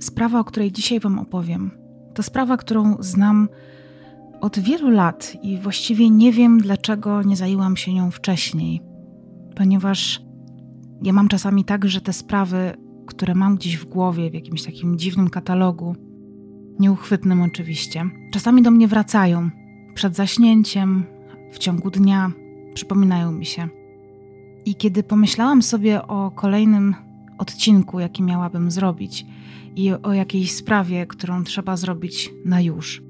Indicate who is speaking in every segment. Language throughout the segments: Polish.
Speaker 1: Sprawa, o której dzisiaj Wam opowiem, to sprawa, którą znam od wielu lat i właściwie nie wiem, dlaczego nie zajęłam się nią wcześniej, ponieważ ja mam czasami tak, że te sprawy, które mam gdzieś w głowie, w jakimś takim dziwnym katalogu, nieuchwytnym oczywiście, czasami do mnie wracają przed zaśnięciem, w ciągu dnia, przypominają mi się. I kiedy pomyślałam sobie o kolejnym odcinku, jaki miałabym zrobić, i o jakiejś sprawie, którą trzeba zrobić na już,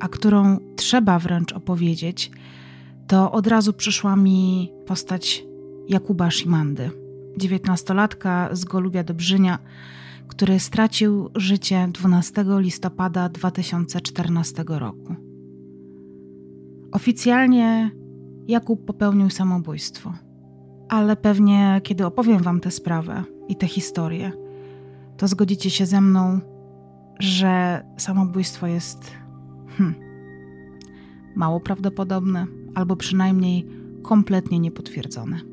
Speaker 1: a którą trzeba wręcz opowiedzieć, to od razu przyszła mi postać Jakuba Szymandy, dziewiętnastolatka z Golubia Dobrzynia, który stracił życie 12 listopada 2014 roku. Oficjalnie Jakub popełnił samobójstwo, ale pewnie kiedy opowiem Wam tę sprawę i tę historię, to zgodzicie się ze mną, że samobójstwo jest hmm, mało prawdopodobne, albo przynajmniej kompletnie niepotwierdzone.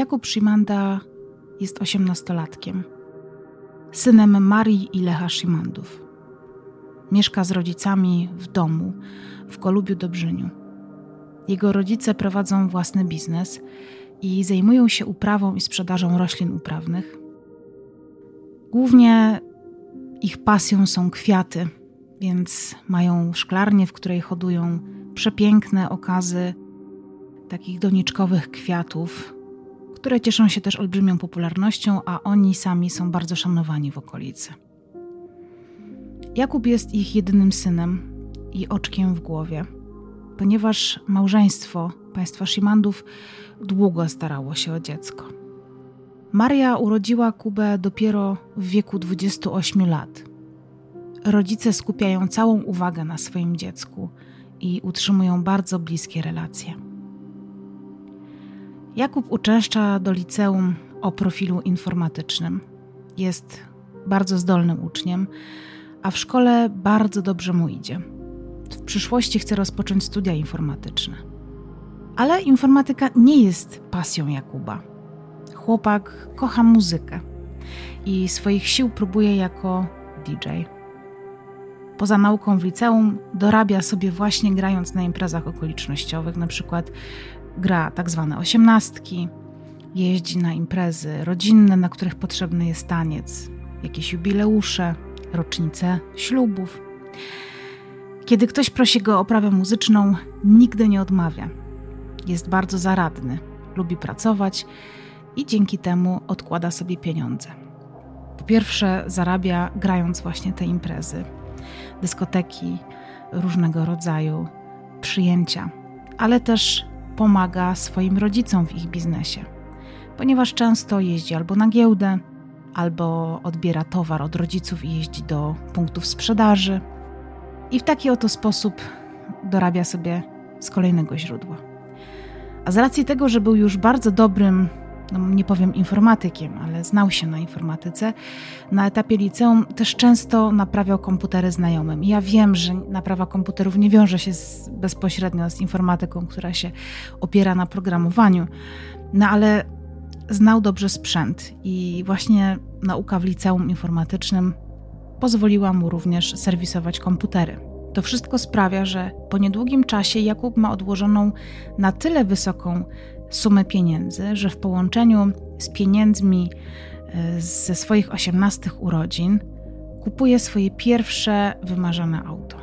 Speaker 1: Jakub Szymanda jest osiemnastolatkiem, synem Marii i Lecha Szymandów. Mieszka z rodzicami w domu w Kolubiu Dobrzyniu. Jego rodzice prowadzą własny biznes i zajmują się uprawą i sprzedażą roślin uprawnych. Głównie ich pasją są kwiaty, więc mają szklarnię, w której hodują przepiękne okazy takich doniczkowych kwiatów, które cieszą się też olbrzymią popularnością, a oni sami są bardzo szanowani w okolicy. Jakub jest ich jedynym synem i oczkiem w głowie, ponieważ małżeństwo państwa Szymandów długo starało się o dziecko. Maria urodziła Kubę dopiero w wieku 28 lat. Rodzice skupiają całą uwagę na swoim dziecku i utrzymują bardzo bliskie relacje. Jakub uczęszcza do liceum o profilu informatycznym. Jest bardzo zdolnym uczniem, a w szkole bardzo dobrze mu idzie. W przyszłości chce rozpocząć studia informatyczne. Ale informatyka nie jest pasją Jakuba. Chłopak kocha muzykę i swoich sił próbuje jako DJ. Poza nauką w liceum dorabia sobie właśnie grając na imprezach okolicznościowych, na przykład gra tak zwane osiemnastki, jeździ na imprezy rodzinne, na których potrzebny jest taniec, jakieś jubileusze, rocznice ślubów. Kiedy ktoś prosi go o oprawę muzyczną, nigdy nie odmawia. Jest bardzo zaradny, lubi pracować i dzięki temu odkłada sobie pieniądze. Po pierwsze, zarabia grając właśnie te imprezy, dyskoteki różnego rodzaju, przyjęcia, ale też pomaga swoim rodzicom w ich biznesie, ponieważ często jeździ albo na giełdę, albo odbiera towar od rodziców i jeździ do punktów sprzedaży. I w taki oto sposób dorabia sobie z kolejnego źródła. A z racji tego, że był już bardzo dobrym no nie powiem informatykiem, ale znał się na informatyce, na etapie liceum też często naprawiał komputery znajomym. I ja wiem, że naprawa komputerów nie wiąże się z, bezpośrednio z informatyką, która się opiera na programowaniu, no ale znał dobrze sprzęt i właśnie nauka w liceum informatycznym pozwoliła mu również serwisować komputery. To wszystko sprawia, że po niedługim czasie Jakub ma odłożoną na tyle wysoką sumę pieniędzy, że w połączeniu z pieniędzmi e, ze swoich 18 urodzin kupuje swoje pierwsze wymarzone auto.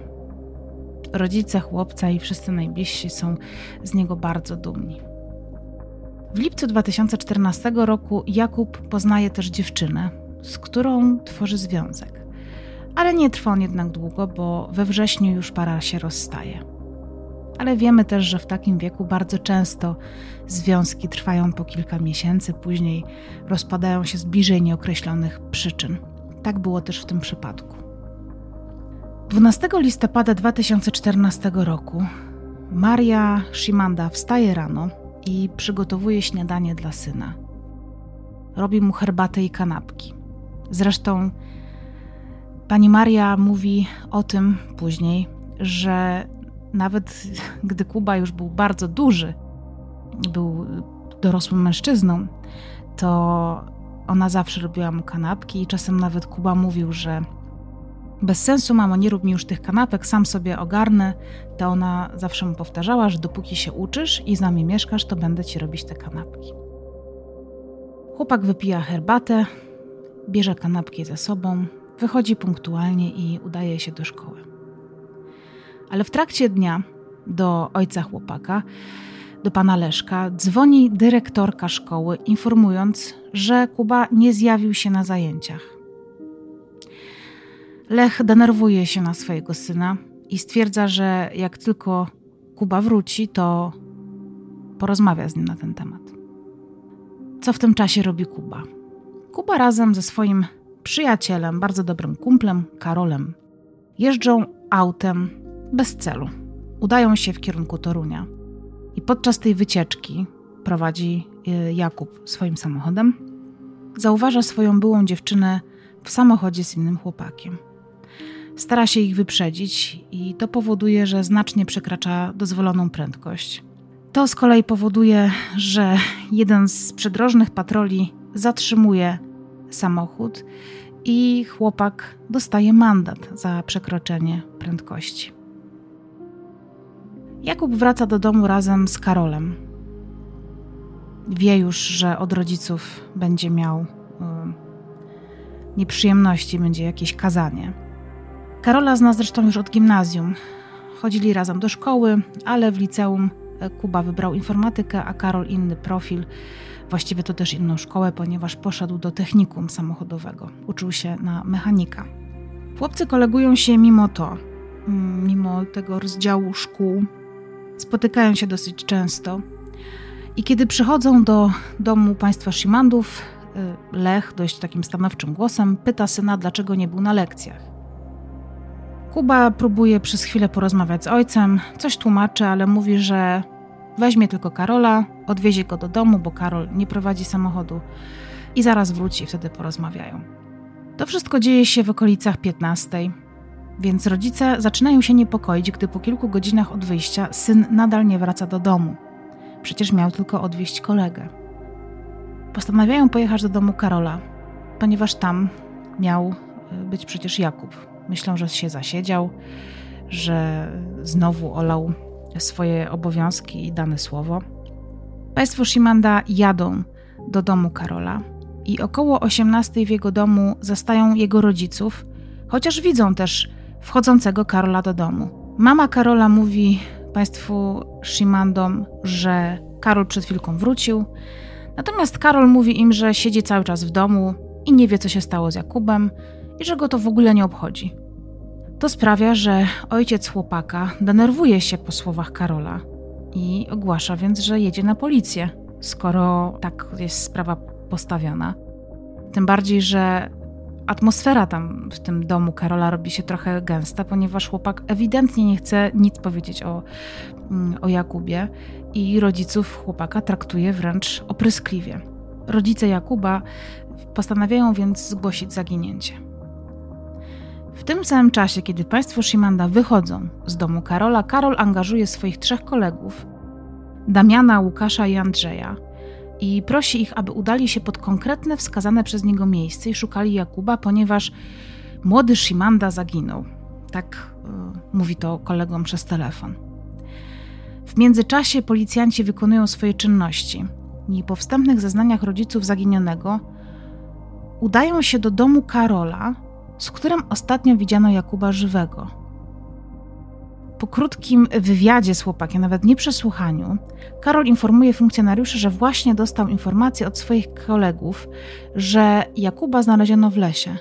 Speaker 1: Rodzice chłopca i wszyscy najbliżsi są z niego bardzo dumni. W lipcu 2014 roku Jakub poznaje też dziewczynę, z którą tworzy związek. Ale nie trwa on jednak długo, bo we wrześniu już para się rozstaje. Ale wiemy też, że w takim wieku bardzo często związki trwają po kilka miesięcy, później rozpadają się z bliżej nieokreślonych przyczyn. Tak było też w tym przypadku. 12 listopada 2014 roku Maria Shimanda wstaje rano i przygotowuje śniadanie dla syna. Robi mu herbatę i kanapki. Zresztą pani Maria mówi o tym później, że nawet gdy Kuba już był bardzo duży, był dorosłym mężczyzną, to ona zawsze robiła mu kanapki i czasem nawet Kuba mówił, że bez sensu, mamo, nie rób mi już tych kanapek, sam sobie ogarnę. To ona zawsze mu powtarzała, że dopóki się uczysz i z nami mieszkasz, to będę ci robić te kanapki. Chłopak wypija herbatę, bierze kanapki ze sobą, wychodzi punktualnie i udaje się do szkoły. Ale w trakcie dnia do ojca chłopaka, do pana Leszka, dzwoni dyrektorka szkoły, informując, że Kuba nie zjawił się na zajęciach. Lech denerwuje się na swojego syna i stwierdza, że jak tylko Kuba wróci, to porozmawia z nim na ten temat. Co w tym czasie robi Kuba? Kuba razem ze swoim przyjacielem, bardzo dobrym kumplem, Karolem, jeżdżą autem bez celu. Udają się w kierunku Torunia. I podczas tej wycieczki prowadzi y, Jakub swoim samochodem. Zauważa swoją byłą dziewczynę w samochodzie z innym chłopakiem. Stara się ich wyprzedzić i to powoduje, że znacznie przekracza dozwoloną prędkość. To z kolei powoduje, że jeden z przedrożnych patroli zatrzymuje samochód i chłopak dostaje mandat za przekroczenie prędkości. Jakub wraca do domu razem z Karolem. Wie już, że od rodziców będzie miał y, nieprzyjemności, będzie jakieś kazanie. Karola zna zresztą już od gimnazjum. Chodzili razem do szkoły, ale w liceum Kuba wybrał informatykę, a Karol inny profil. Właściwie to też inną szkołę, ponieważ poszedł do technikum samochodowego. Uczył się na mechanika. Chłopcy kolegują się mimo to, mm, mimo tego rozdziału szkół. Spotykają się dosyć często. I kiedy przychodzą do domu państwa Szymandów, e, Lech dość takim stanowczym głosem pyta syna, dlaczego nie był na lekcjach. Kuba próbuje przez chwilę porozmawiać z ojcem, coś tłumaczy, ale mówi, że weźmie tylko Karola, odwiezie go do domu, bo Karol nie prowadzi samochodu i zaraz wróci wtedy porozmawiają. To wszystko dzieje się w okolicach 15, więc rodzice zaczynają się niepokoić, gdy po kilku godzinach od wyjścia syn nadal nie wraca do domu. Przecież miał tylko odwieźć kolegę. Postanawiają pojechać do domu Karola, ponieważ tam miał e, być przecież Jakub, Myślą, że się zasiedział, że znowu olał swoje obowiązki i dane słowo. Państwo Shimanda jadą do domu Karola i około 18 w jego domu zastają jego rodziców, chociaż widzą też wchodzącego Karola do domu. Mama Karola mówi państwu Shimandom, że Karol przed chwilką wrócił, natomiast Karol mówi im, że siedzi cały czas w domu i nie wie, co się stało z Jakubem, i że go to w ogóle nie obchodzi. To sprawia, że ojciec chłopaka denerwuje się po słowach Karola i ogłasza więc, że jedzie na policję, skoro tak jest sprawa postawiona. Tym bardziej, że atmosfera tam w tym domu Karola robi się trochę gęsta, ponieważ chłopak ewidentnie nie chce nic powiedzieć o, mm, o Jakubie i rodziców chłopaka traktuje wręcz opryskliwie. Rodzice Jakuba postanawiają więc zgłosić zaginięcie. W tym samym czasie, kiedy państwo Shimanda wychodzą z domu Karola, Karol angażuje swoich trzech kolegów, Damiana, Łukasza i Andrzeja, i prosi ich, aby udali się pod konkretne wskazane przez niego miejsce i szukali Jakuba, ponieważ młody Shimanda zaginął. Tak y, mówi to kolegom przez telefon. W międzyczasie policjanci wykonują swoje czynności i po wstępnych zeznaniach rodziców zaginionego udają się do domu Karola, z którym ostatnio widziano Jakuba żywego. Po krótkim wywiadzie z chłopakiem, nawet nie przesłuchaniu, Karol informuje funkcjonariuszy, że właśnie dostał informację od swoich kolegów, że Jakuba znaleziono w lesie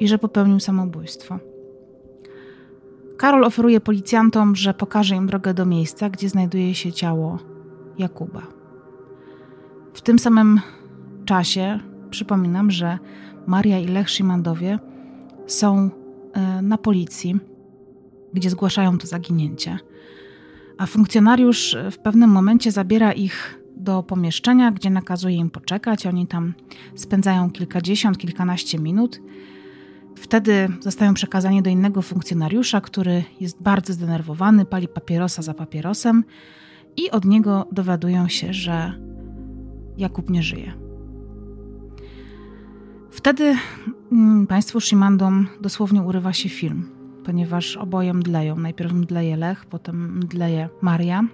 Speaker 1: i że popełnił samobójstwo. Karol oferuje policjantom, że pokaże im drogę do miejsca, gdzie znajduje się ciało Jakuba. W tym samym czasie przypominam, że Maria i Lech Szymandowie są e, na policji, gdzie zgłaszają to zaginięcie. A funkcjonariusz w pewnym momencie zabiera ich do pomieszczenia, gdzie nakazuje im poczekać. Oni tam spędzają kilkadziesiąt, kilkanaście minut. Wtedy zostają przekazani do innego funkcjonariusza, który jest bardzo zdenerwowany, pali papierosa za papierosem i od niego dowiadują się, że Jakub nie żyje. Wtedy mm, państwu dosłownie urywa się film, ponieważ oboje mdleją. Najpierw mdleje Lech, potem mdleje Maria.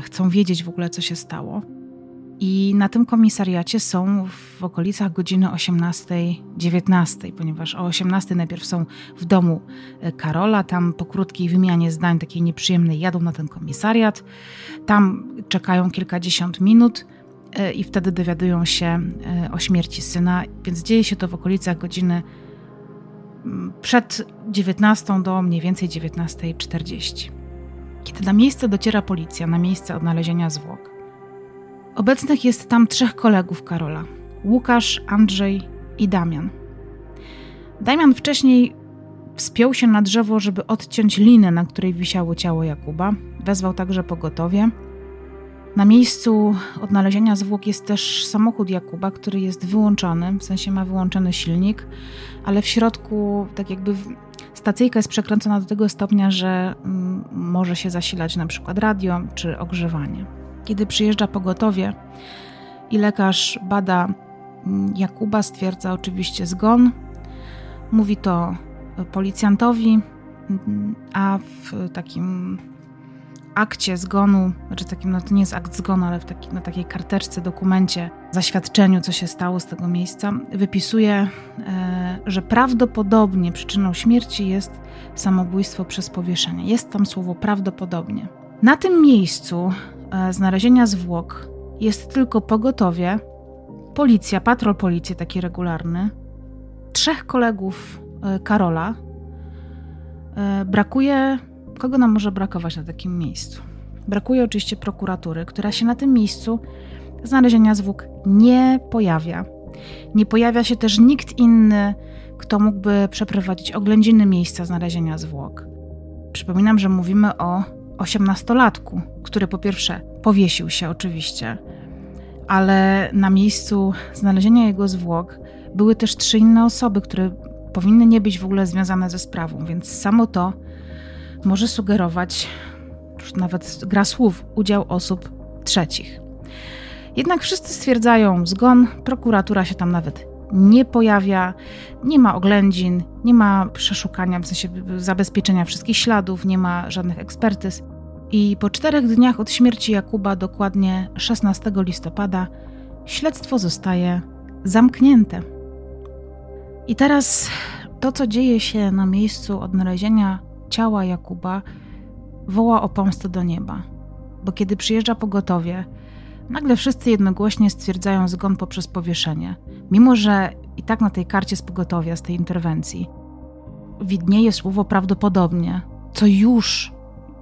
Speaker 1: Chcą wiedzieć w ogóle, co się stało. I na tym komisariacie są w okolicach godziny 18-19, ponieważ o 18 najpierw są w domu e, Karola, tam po krótkiej wymianie zdań takiej nieprzyjemnej jadą na ten komisariat, tam czekają kilkadziesiąt minut e, i wtedy dowiadują się e, o śmierci syna, więc dzieje się to w okolicach godziny mm, przed 19 do mniej więcej 19.40. Kiedy na miejsce dociera policja, na miejsce odnalezienia zwłok, Obecnych jest tam trzech kolegów Karola: Łukasz, Andrzej i Damian. Damian wcześniej wspiął się na drzewo, żeby odciąć linę, na której wisiało ciało Jakuba. Wezwał także pogotowie. Na miejscu odnalezienia zwłok jest też samochód Jakuba, który jest wyłączony, w sensie ma wyłączony silnik, ale w środku tak jakby stacyjka jest przekręcona do tego stopnia, że mm, może się zasilać na przykład radio czy ogrzewanie. Kiedy przyjeżdża pogotowie i lekarz bada mm, Jakuba, stwierdza oczywiście zgon. Mówi to policjantowi, mm, a w takim akcie zgonu, znaczy takim, no to nie jest akt zgonu, ale w taki, na takiej karteczce, dokumencie, zaświadczeniu, co się stało z tego miejsca, wypisuje, e, że prawdopodobnie przyczyną śmierci jest samobójstwo przez powieszenie. Jest tam słowo prawdopodobnie. Na tym miejscu E, znalezienia zwłok jest tylko pogotowie, policja, patrol policji taki regularny, trzech kolegów e, Karola. Brakuje. Kogo nam może brakować na takim miejscu? Brakuje oczywiście prokuratury, która się na tym miejscu znalezienia zwłok nie pojawia. Nie pojawia się też nikt inny, kto mógłby przeprowadzić oględziny miejsca znalezienia zwłok. Przypominam, że mówimy o osiemnastolatku, który po pierwsze powiesił się oczywiście, ale na miejscu znalezienia jego zwłok były też trzy inne osoby, które powinny nie być w ogóle związane ze sprawą, więc samo to może sugerować, już nawet gra słów, udział osób trzecich. Jednak wszyscy stwierdzają zgon, prokuratura się tam nawet nie pojawia, nie ma oględzin, nie ma przeszukania, w sensie zabezpieczenia wszystkich śladów, nie ma żadnych ekspertyz. I po czterech dniach od śmierci Jakuba, dokładnie 16 listopada, śledztwo zostaje zamknięte. I teraz to, co dzieje się na miejscu odnalezienia ciała Jakuba, woła o pomstę do nieba. Bo kiedy przyjeżdża pogotowie, nagle wszyscy jednogłośnie stwierdzają zgon poprzez powieszenie. Mimo, że i tak na tej karcie z pogotowia, z tej interwencji, widnieje słowo prawdopodobnie, co już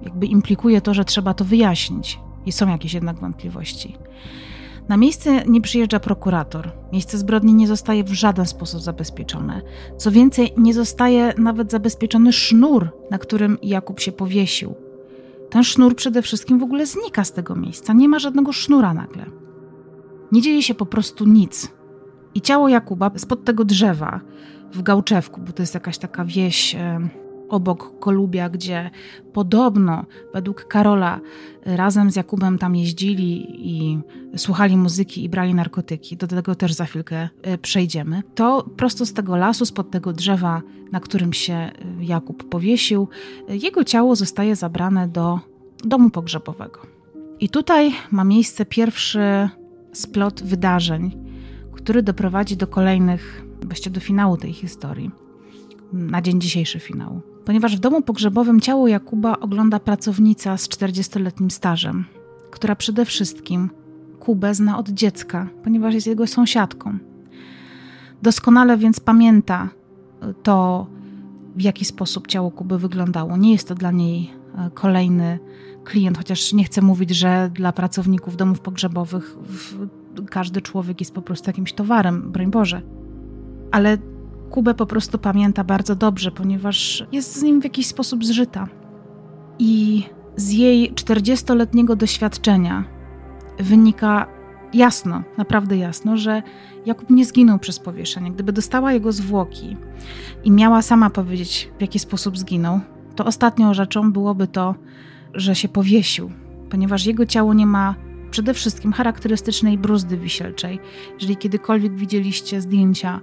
Speaker 1: jakby implikuje to, że trzeba to wyjaśnić i są jakieś jednak wątpliwości. Na miejsce nie przyjeżdża prokurator. Miejsce zbrodni nie zostaje w żaden sposób zabezpieczone. Co więcej, nie zostaje nawet zabezpieczony sznur, na którym Jakub się powiesił. Ten sznur przede wszystkim w ogóle znika z tego miejsca. Nie ma żadnego sznura nagle. Nie dzieje się po prostu nic. I ciało Jakuba spod tego drzewa w Gałczewku, bo to jest jakaś taka wieś obok Kolubia, gdzie podobno według Karola razem z Jakubem tam jeździli i słuchali muzyki i brali narkotyki. Do tego też za chwilkę e, przejdziemy. To prosto z tego lasu, spod tego drzewa, na którym się e, Jakub powiesił, jego ciało zostaje zabrane do domu pogrzebowego. I tutaj ma miejsce pierwszy splot wydarzeń, który doprowadzi do kolejnych, właściwie do finału tej historii, na dzień dzisiejszy finału. Ponieważ w domu pogrzebowym ciało Jakuba ogląda pracownica z 40-letnim stażem, która przede wszystkim Kubę zna od dziecka, ponieważ jest jego sąsiadką. Doskonale więc pamięta to, w jaki sposób ciało Kuby wyglądało. Nie jest to dla niej e, kolejny klient, chociaż nie chcę mówić, że dla pracowników domów pogrzebowych każdy człowiek jest po prostu jakimś towarem, broń Boże. Ale Kubę po prostu pamięta bardzo dobrze, ponieważ jest z nim w jakiś sposób zżyta. I z jej 40-letniego doświadczenia wynika jasno, naprawdę jasno, że Jakub nie zginął przez powieszenie. Gdyby dostała jego zwłoki i miała sama powiedzieć, w jaki sposób zginął, to ostatnią rzeczą byłoby to, że się powiesił, ponieważ jego ciało nie ma przede wszystkim charakterystycznej bruzdy wisielczej. Jeżeli kiedykolwiek widzieliście zdjęcia,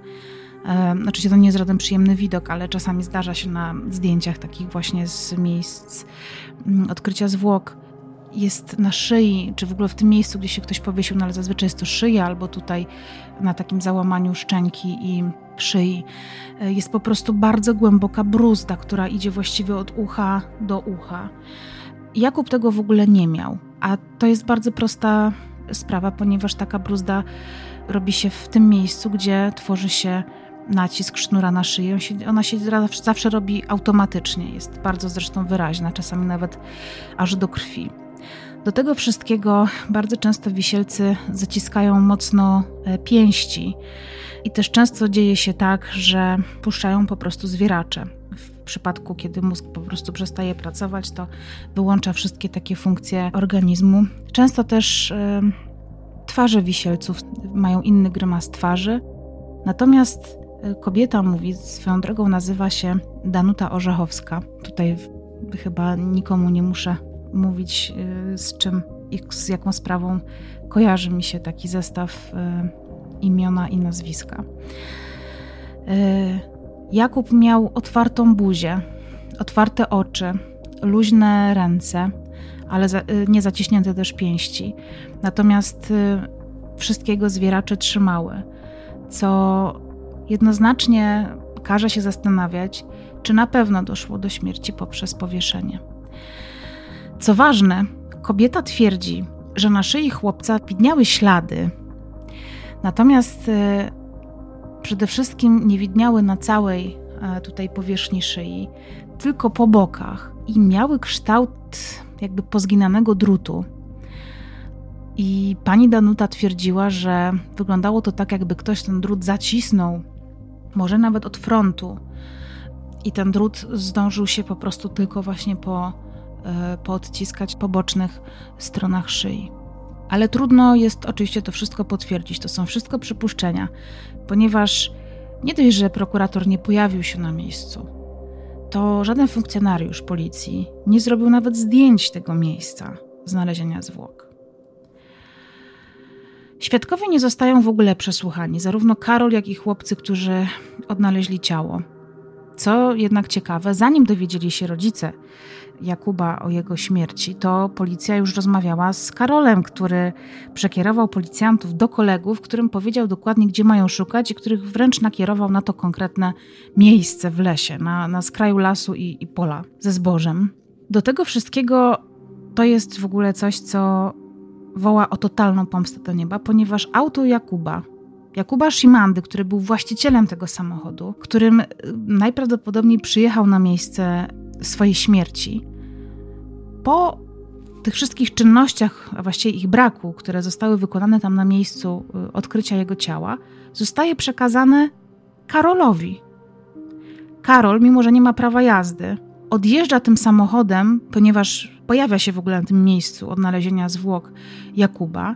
Speaker 1: oczywiście to nie jest żaden przyjemny widok, ale czasami zdarza się na zdjęciach takich właśnie z miejsc mm, odkrycia zwłok, jest na szyi, czy w ogóle w tym miejscu, gdzie się ktoś powiesił, no ale zazwyczaj jest to szyja, albo tutaj na takim załamaniu szczęki i szyi, e, jest po prostu bardzo głęboka bruzda, która idzie właściwie od ucha do ucha. Jakub tego w ogóle nie miał, a to jest bardzo prosta sprawa, ponieważ taka bruzda robi się w tym miejscu, gdzie tworzy się nacisk sznura na szyję. Ona się zawsze robi automatycznie, jest bardzo zresztą wyraźna, czasami nawet aż do krwi. Do tego wszystkiego bardzo często wisielcy zaciskają mocno e, pięści i też często dzieje się tak, że puszczają po prostu zwieracze. W przypadku, kiedy mózg po prostu przestaje pracować, to wyłącza wszystkie takie funkcje organizmu. Często też y, twarze wisielców mają inny grymas twarzy. Natomiast e, kobieta mówi, swoją drogą nazywa się Danuta Orzechowska. Tutaj chyba nikomu nie muszę mówić, y, z czym i z jaką sprawą kojarzy mi się taki zestaw y, imiona i nazwiska. Y, Jakub miał otwartą buzię, otwarte oczy, luźne ręce, ale nie zaciśnięte też pięści. Natomiast wszystkiego zwieracze trzymały, co jednoznacznie każe się zastanawiać, czy na pewno doszło do śmierci poprzez powieszenie. Co ważne, kobieta twierdzi, że na szyi chłopca widniały ślady, natomiast e, przede wszystkim nie widniały na całej e, tutaj powierzchni szyi, tylko po bokach i miały kształt jakby pozginanego drutu. I pani Danuta twierdziła, że wyglądało to tak, jakby ktoś ten drut zacisnął, może nawet od frontu, i ten drut zdążył się po prostu tylko właśnie po E, poodciskać po bocznych stronach szyi. Ale trudno jest oczywiście to wszystko potwierdzić. To są wszystko przypuszczenia, ponieważ nie dość, że prokurator nie pojawił się na miejscu, to żaden funkcjonariusz policji nie zrobił nawet zdjęć tego miejsca znalezienia zwłok. Świadkowie nie zostają w ogóle przesłuchani, zarówno Karol, jak i chłopcy, którzy odnaleźli ciało. Co jednak ciekawe, zanim dowiedzieli się rodzice Jakuba o jego śmierci, to policja już rozmawiała z Karolem, który przekierował policjantów do kolegów, którym powiedział dokładnie, gdzie mają szukać i których wręcz nakierował na to konkretne miejsce w lesie, na, na skraju lasu i, i pola ze zbożem. Do tego wszystkiego to jest w ogóle coś, co woła o totalną pomstę do nieba, ponieważ auto Jakuba, Jakuba Szymandy, który był właścicielem tego samochodu, którym najprawdopodobniej przyjechał na miejsce swojej śmierci, po tych wszystkich czynnościach, a właściwie ich braku, które zostały wykonane tam na miejscu y, odkrycia jego ciała, zostaje przekazane Karolowi. Karol, mimo że nie ma prawa jazdy, odjeżdża tym samochodem, ponieważ pojawia się w ogóle na tym miejscu odnalezienia zwłok Jakuba,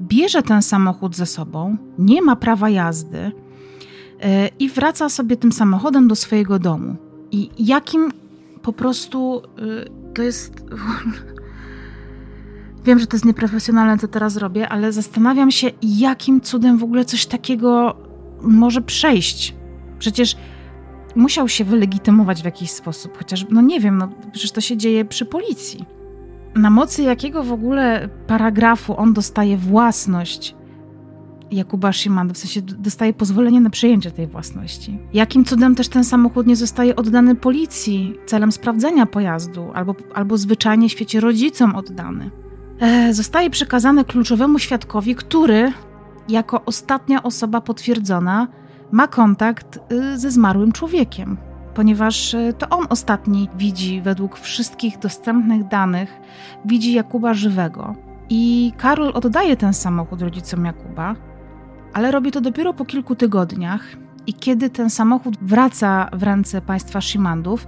Speaker 1: bierze ten samochód ze sobą, nie ma prawa jazdy y, i wraca sobie tym samochodem do swojego domu. I jakim po prostu y, to jest. Wiem, że to jest nieprofesjonalne, co teraz robię, ale zastanawiam się, jakim cudem w ogóle coś takiego może przejść. Przecież musiał się wylegitymować w jakiś sposób, chociaż, no nie wiem, no przecież to się dzieje przy policji. Na mocy jakiego w ogóle paragrafu on dostaje własność Jakuba Szymana, w sensie dostaje pozwolenie na przejęcie tej własności. Jakim cudem też ten samochód nie zostaje oddany policji celem sprawdzenia pojazdu, albo, albo zwyczajnie w świecie rodzicom oddany. E, zostaje przekazany kluczowemu świadkowi, który jako ostatnia osoba potwierdzona ma kontakt y, ze zmarłym człowiekiem, ponieważ y, to on ostatni widzi, według wszystkich dostępnych danych, widzi Jakuba żywego. I Karol oddaje ten samochód rodzicom Jakuba, ale robi to dopiero po kilku tygodniach. I kiedy ten samochód wraca w ręce państwa Szymandów,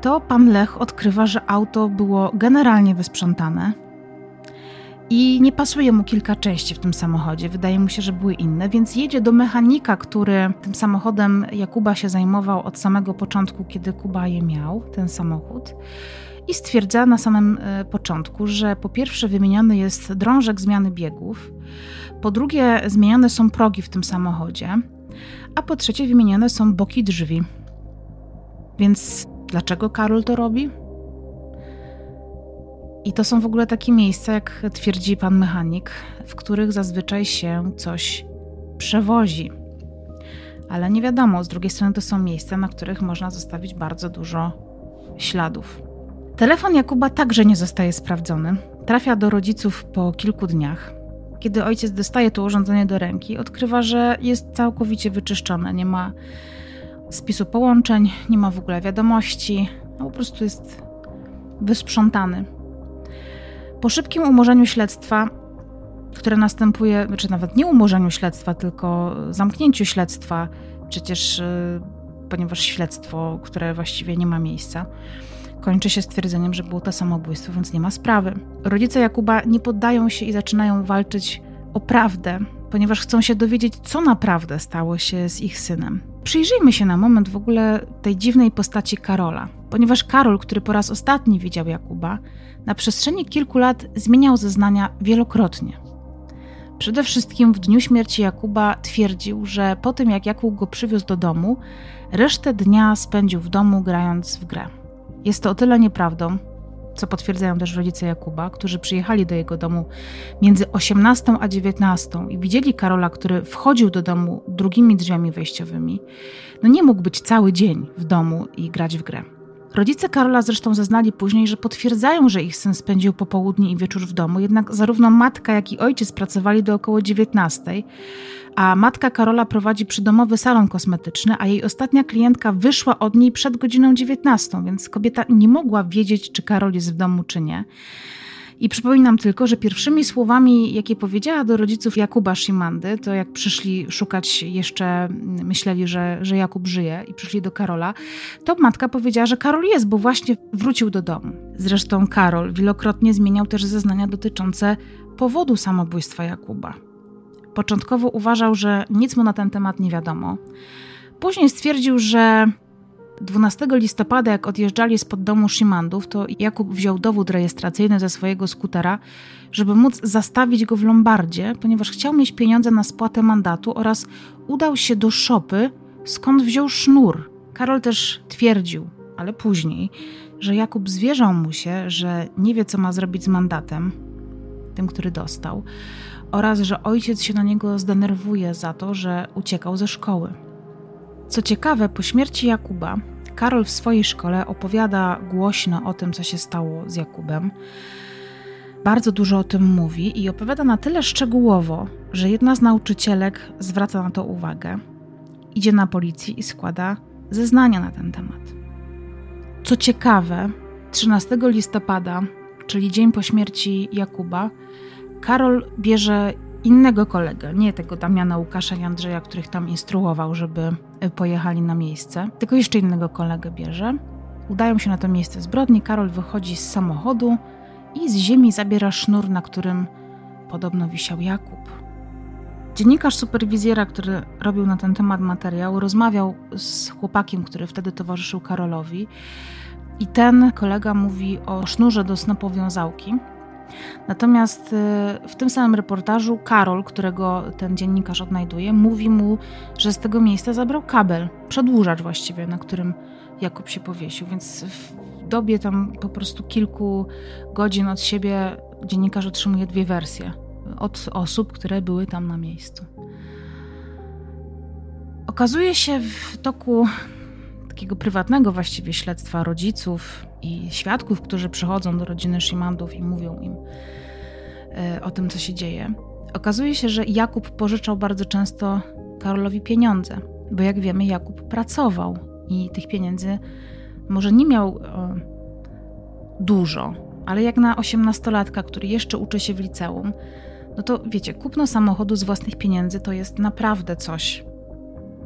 Speaker 1: to pan Lech odkrywa, że auto było generalnie wysprzątane i nie pasuje mu kilka części w tym samochodzie. Wydaje mu się, że były inne, więc jedzie do mechanika, który tym samochodem Jakuba się zajmował od samego początku, kiedy Kuba je miał, ten samochód. I stwierdza na samym e, początku, że po pierwsze wymieniony jest drążek zmiany biegów, po drugie zmienione są progi w tym samochodzie, a po trzecie wymienione są boki drzwi. Więc dlaczego Karol to robi? I to są w ogóle takie miejsca, jak twierdzi pan mechanik, w których zazwyczaj się coś przewozi. Ale nie wiadomo, z drugiej strony to są miejsca, na których można zostawić bardzo dużo śladów. Telefon Jakuba także nie zostaje sprawdzony. Trafia do rodziców po kilku dniach. Kiedy ojciec dostaje to urządzenie do ręki, odkrywa, że jest całkowicie wyczyszczone. Nie ma spisu połączeń, nie ma w ogóle wiadomości, no po prostu jest wysprzątany. Po szybkim umorzeniu śledztwa, które następuje, czy znaczy nawet nie umorzeniu śledztwa, tylko zamknięciu śledztwa, przecież y, ponieważ śledztwo, które właściwie nie ma miejsca, kończy się stwierdzeniem, że było to samobójstwo, więc nie ma sprawy. Rodzice Jakuba nie poddają się i zaczynają walczyć o prawdę, ponieważ chcą się dowiedzieć, co naprawdę stało się z ich synem. Przyjrzyjmy się na moment w ogóle tej dziwnej postaci Karola, ponieważ Karol, który po raz ostatni widział Jakuba, na przestrzeni kilku lat zmieniał zeznania wielokrotnie. Przede wszystkim w dniu śmierci Jakuba twierdził, że po tym jak Jakub go przywiózł do domu, resztę dnia spędził w domu grając w grę. Jest to o tyle nieprawdą, co potwierdzają też rodzice Jakuba, którzy przyjechali do jego domu między 18 a 19 i widzieli Karola, który wchodził do domu drugimi drzwiami wejściowymi. No nie mógł być cały dzień w domu i grać w grę. Rodzice Karola zresztą zeznali później, że potwierdzają, że ich syn spędził popołudnie i wieczór w domu, jednak zarówno matka, jak i ojciec pracowali do około 19, a matka Karola prowadzi przydomowy salon kosmetyczny, a jej ostatnia klientka wyszła od niej przed godziną 19, więc kobieta nie mogła wiedzieć, czy Karol jest w domu, czy nie. I przypominam tylko, że pierwszymi słowami, jakie powiedziała do rodziców Jakuba Szymandy, to jak przyszli szukać jeszcze, myśleli, że, że Jakub żyje i przyszli do Karola, to matka powiedziała, że Karol jest, bo właśnie wrócił do domu. Zresztą Karol wielokrotnie zmieniał też zeznania dotyczące powodu samobójstwa Jakuba. Początkowo uważał, że nic mu na ten temat nie wiadomo. Później stwierdził, że 12 listopada, jak odjeżdżali spod domu Szymandów, to Jakub wziął dowód rejestracyjny ze swojego skutera, żeby móc zastawić go w Lombardzie, ponieważ chciał mieć pieniądze na spłatę mandatu oraz udał się do szopy, skąd wziął sznur. Karol też twierdził, ale później, że Jakub zwierzał mu się, że nie wie, co ma zrobić z mandatem, tym, który dostał, oraz że ojciec się na niego zdenerwuje za to, że uciekał ze szkoły. Co ciekawe, po śmierci Jakuba, Karol w swojej szkole opowiada głośno o tym, co się stało z Jakubem. Bardzo dużo o tym mówi i opowiada na tyle szczegółowo, że jedna z nauczycielek zwraca na to uwagę, idzie na policję i składa zeznania na ten temat. Co ciekawe, 13 listopada, czyli dzień po śmierci Jakuba, Karol bierze innego kolegę, nie tego Damiana Łukasza i Andrzeja, których tam instruował, żeby e, pojechali na miejsce, tylko jeszcze innego kolegę bierze. Udają się na to miejsce zbrodni. Karol wychodzi z samochodu i z ziemi zabiera sznur, na którym podobno wisiał Jakub. Dziennikarz superwizjera, który robił na ten temat materiał, rozmawiał z chłopakiem, który wtedy towarzyszył Karolowi. I ten kolega mówi o sznurze do snopowiązałki, Natomiast y, w tym samym reportażu Karol, którego ten dziennikarz odnajduje, mówi mu, że z tego miejsca zabrał kabel, przedłużacz właściwie, na którym Jakub się powiesił. Więc w dobie tam po prostu kilku godzin od siebie dziennikarz otrzymuje dwie wersje od osób, które były tam na miejscu. Okazuje się w toku takiego prywatnego właściwie śledztwa rodziców i świadków, którzy przychodzą do rodziny Szymandów i mówią im e, o tym, co się dzieje. Okazuje się, że Jakub pożyczał bardzo często Karolowi pieniądze, bo jak wiemy, Jakub pracował i tych pieniędzy może nie miał e, dużo, ale jak na osiemnastolatka, który jeszcze uczy się w liceum, no to wiecie, kupno samochodu z własnych pieniędzy to jest naprawdę coś.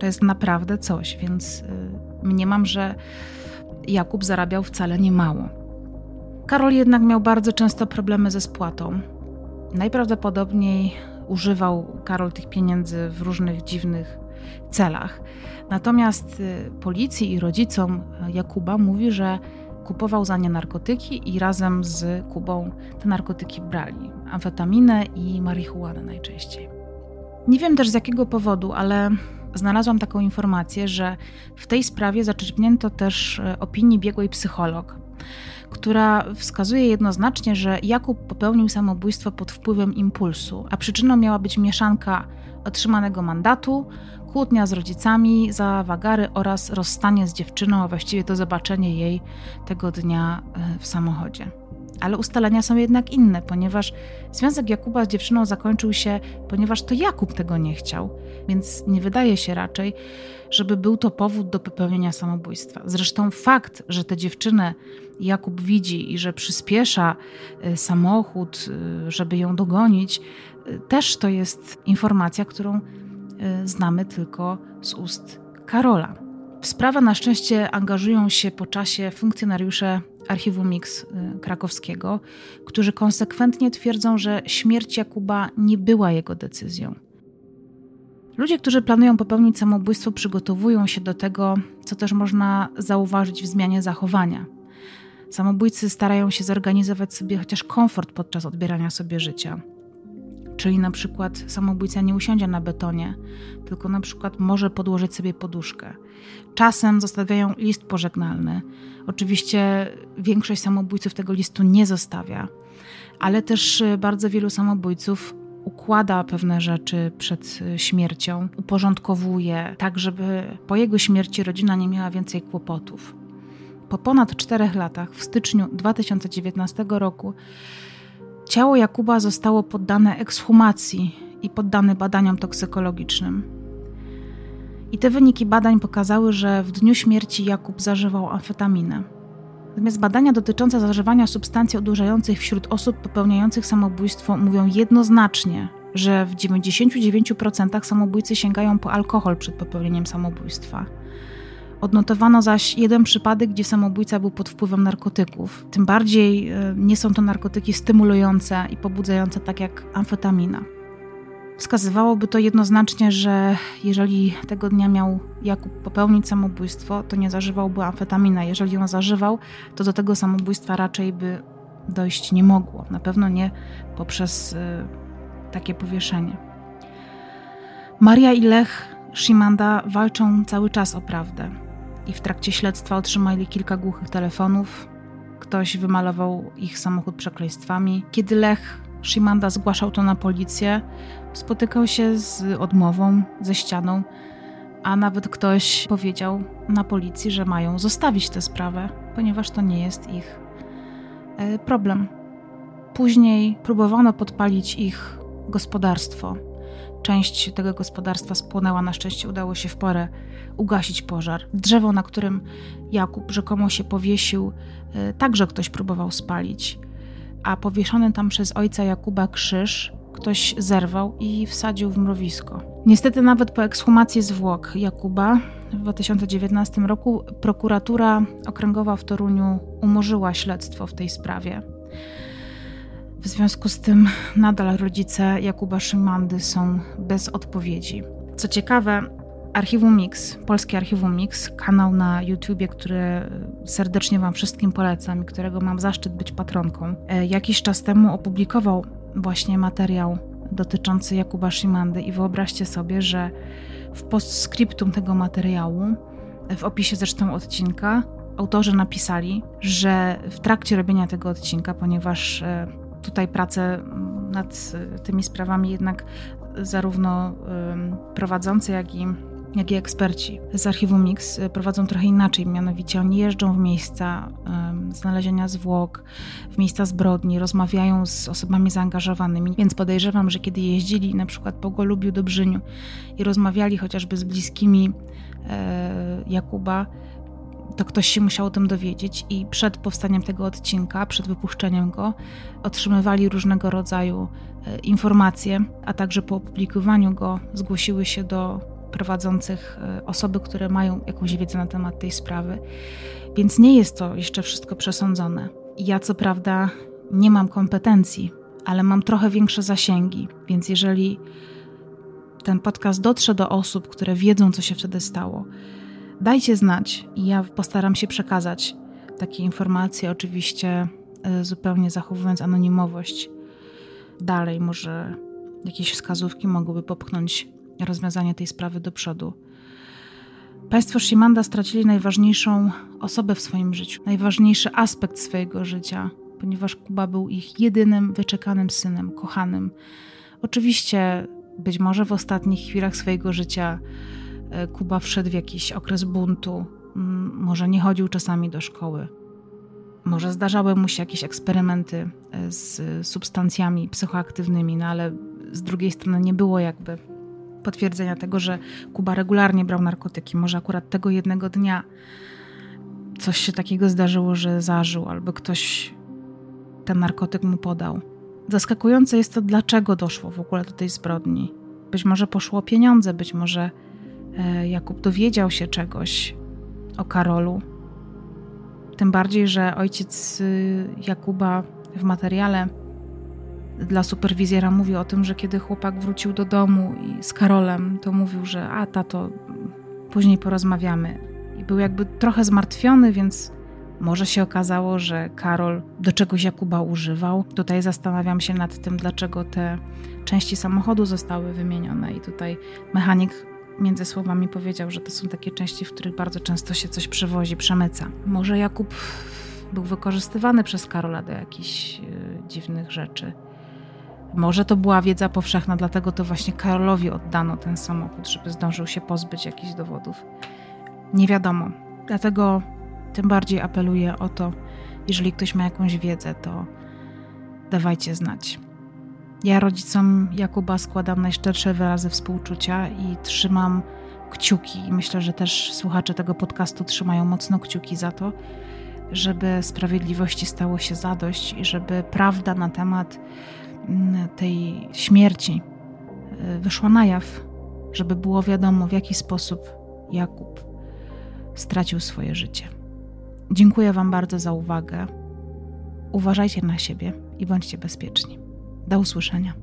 Speaker 1: To jest naprawdę coś, więc y, mniemam, że Jakub zarabiał wcale nie mało. Karol jednak miał bardzo często problemy ze spłatą. Najprawdopodobniej używał Karol tych pieniędzy w różnych dziwnych celach. Natomiast y, policji i rodzicom Jakuba mówi, że kupował za nie narkotyki i razem z Kubą te narkotyki brali. Amfetaminę i marihuanę najczęściej. Nie wiem też z jakiego powodu, ale znalazłam taką informację, że w tej sprawie zaczerpnięto też e, opinii biegłej psycholog, która wskazuje jednoznacznie, że Jakub popełnił samobójstwo pod wpływem impulsu, a przyczyną miała być mieszanka otrzymanego mandatu, kłótnia z rodzicami za wagary oraz rozstanie z dziewczyną, a właściwie to zobaczenie jej tego dnia e, w samochodzie. Ale ustalenia są jednak inne, ponieważ związek Jakuba z dziewczyną zakończył się, ponieważ to Jakub tego nie chciał, więc nie wydaje się raczej, żeby był to powód do popełnienia samobójstwa. Zresztą fakt, że tę dziewczynę Jakub widzi i że przyspiesza e, samochód, e, żeby ją dogonić, też to jest informacja, którą Y, znamy tylko z ust Karola. W sprawę na szczęście angażują się po czasie funkcjonariusze archiwum Mix y, krakowskiego, którzy konsekwentnie twierdzą, że śmierć Jakuba nie była jego decyzją. Ludzie, którzy planują popełnić samobójstwo, przygotowują się do tego, co też można zauważyć w zmianie zachowania. Samobójcy starają się zorganizować sobie chociaż komfort podczas odbierania sobie życia. Czyli na przykład samobójca nie usiądzie na betonie, tylko na przykład może podłożyć sobie poduszkę. Czasem zostawiają list pożegnalny. Oczywiście większość samobójców tego listu nie zostawia, ale też y, bardzo wielu samobójców układa pewne rzeczy przed y, śmiercią, uporządkowuje, tak żeby po jego śmierci rodzina nie miała więcej kłopotów. Po ponad czterech latach, w styczniu 2019 roku, Ciało Jakuba zostało poddane ekshumacji i poddane badaniom toksykologicznym. I te wyniki badań pokazały, że w dniu śmierci Jakub zażywał amfetaminę. Natomiast badania dotyczące zażywania substancji odurzających wśród osób popełniających samobójstwo mówią jednoznacznie, że w 99% samobójcy sięgają po alkohol przed popełnieniem samobójstwa. Odnotowano zaś jeden przypadek, gdzie samobójca był pod wpływem narkotyków. Tym bardziej e, nie są to narkotyki stymulujące i pobudzające, tak jak amfetamina. Wskazywałoby to jednoznacznie, że jeżeli tego dnia miał Jakub popełnić samobójstwo, to nie zażywałby amfetamina. Jeżeli ją zażywał, to do tego samobójstwa raczej by dojść nie mogło. Na pewno nie poprzez y, takie powieszenie. Maria i Lech Shimanda walczą cały czas o prawdę i w trakcie śledztwa otrzymali kilka głuchych telefonów. Ktoś wymalował ich samochód przekleństwami. Kiedy Lech Shimanda zgłaszał to na policję, spotykał się z odmową, ze ścianą, a nawet ktoś powiedział na policji, że mają zostawić tę sprawę, ponieważ to nie jest ich e, problem. Później próbowano podpalić ich gospodarstwo. Część tego gospodarstwa spłonęła, na szczęście udało się w porę ugasić pożar. Drzewo, na którym Jakub rzekomo się powiesił, e, także ktoś próbował spalić, a powieszony tam przez ojca Jakuba krzyż ktoś zerwał i wsadził w mrowisko. Niestety, nawet po ekshumacji zwłok Jakuba w 2019 roku prokuratura okręgowa w Toruniu umorzyła śledztwo w tej sprawie. W związku z tym nadal rodzice Jakuba Szymandy są bez odpowiedzi. Co ciekawe, Archiwum Mix, Polskie Archiwum Mix, kanał na YouTubie, który serdecznie Wam wszystkim polecam i którego mam zaszczyt być patronką, e, jakiś czas temu opublikował właśnie materiał dotyczący Jakuba Szymandy i wyobraźcie sobie, że w postscriptum tego materiału, w opisie zresztą odcinka, autorzy napisali, że w trakcie robienia tego odcinka, ponieważ e, tutaj pracę nad tymi sprawami jednak zarówno prowadzący, jak i jak i eksperci z archiwum Mix prowadzą trochę inaczej, mianowicie oni jeżdżą w miejsca znalezienia zwłok, w miejsca zbrodni, rozmawiają z osobami zaangażowanymi, więc podejrzewam, że kiedy jeździli na przykład po Golubiu, Dobrzyniu i rozmawiali chociażby z bliskimi e, Jakuba, to ktoś się musiał o tym dowiedzieć i przed powstaniem tego odcinka, przed wypuszczeniem go, otrzymywali różnego rodzaju e, informacje, a także po opublikowaniu go zgłosiły się do prowadzących e, osoby, które mają jakąś wiedzę na temat tej sprawy. Więc nie jest to jeszcze wszystko przesądzone. Ja co prawda nie mam kompetencji, ale mam trochę większe zasięgi, więc jeżeli ten podcast dotrze do osób, które wiedzą, co się wtedy stało, dajcie znać ja postaram się przekazać takie informacje, oczywiście e, zupełnie zachowując anonimowość. Dalej, może jakieś wskazówki mogłyby popchnąć rozwiązanie tej sprawy do przodu. Państwo Shimanda stracili najważniejszą osobę w swoim życiu, najważniejszy aspekt swojego życia, ponieważ Kuba był ich jedynym wyczekanym synem, kochanym. Oczywiście, być może w ostatnich chwilach swojego życia Kuba wszedł w jakiś okres buntu, może nie chodził czasami do szkoły, może zdarzały mu się jakieś eksperymenty e, z substancjami psychoaktywnymi, no ale z drugiej strony nie było jakby potwierdzenia tego, że Kuba regularnie brał narkotyki. Może akurat tego jednego dnia coś się takiego zdarzyło, że zażył, albo ktoś ten narkotyk mu podał. Zaskakujące jest to, dlaczego doszło w ogóle do tej zbrodni. Być może poszło o pieniądze, być może e, Jakub dowiedział się czegoś o Karolu. Tym bardziej, że ojciec y, Jakuba w materiale dla superwizjera mówił o tym, że kiedy chłopak wrócił do domu i z Karolem, to mówił, że a tato, później porozmawiamy. I był jakby trochę zmartwiony, więc może się okazało, że Karol do czegoś Jakuba używał. Tutaj zastanawiam się nad tym, dlaczego te części samochodu zostały wymienione. I tutaj mechanik między słowami powiedział, że to są takie części, w których bardzo często się coś przewozi, przemyca. Może Jakub był wykorzystywany przez Karola do jakichś yy, dziwnych rzeczy. Może to była wiedza powszechna, dlatego to właśnie Karolowi oddano ten samochód, żeby zdążył się pozbyć jakichś dowodów. Nie wiadomo. Dlatego tym bardziej apeluję o to, jeżeli ktoś ma jakąś wiedzę, to dawajcie znać. Ja rodzicom Jakuba składam najszczersze wyrazy współczucia i trzymam kciuki. Myślę, że też słuchacze tego podcastu trzymają mocno kciuki za to, żeby sprawiedliwości stało się zadość i żeby prawda na temat tej śmierci e, wyszła na jaw, żeby było wiadomo, w jaki sposób Jakub stracił swoje życie. Dziękuję Wam bardzo za uwagę. Uważajcie na siebie i bądźcie bezpieczni. Do usłyszenia.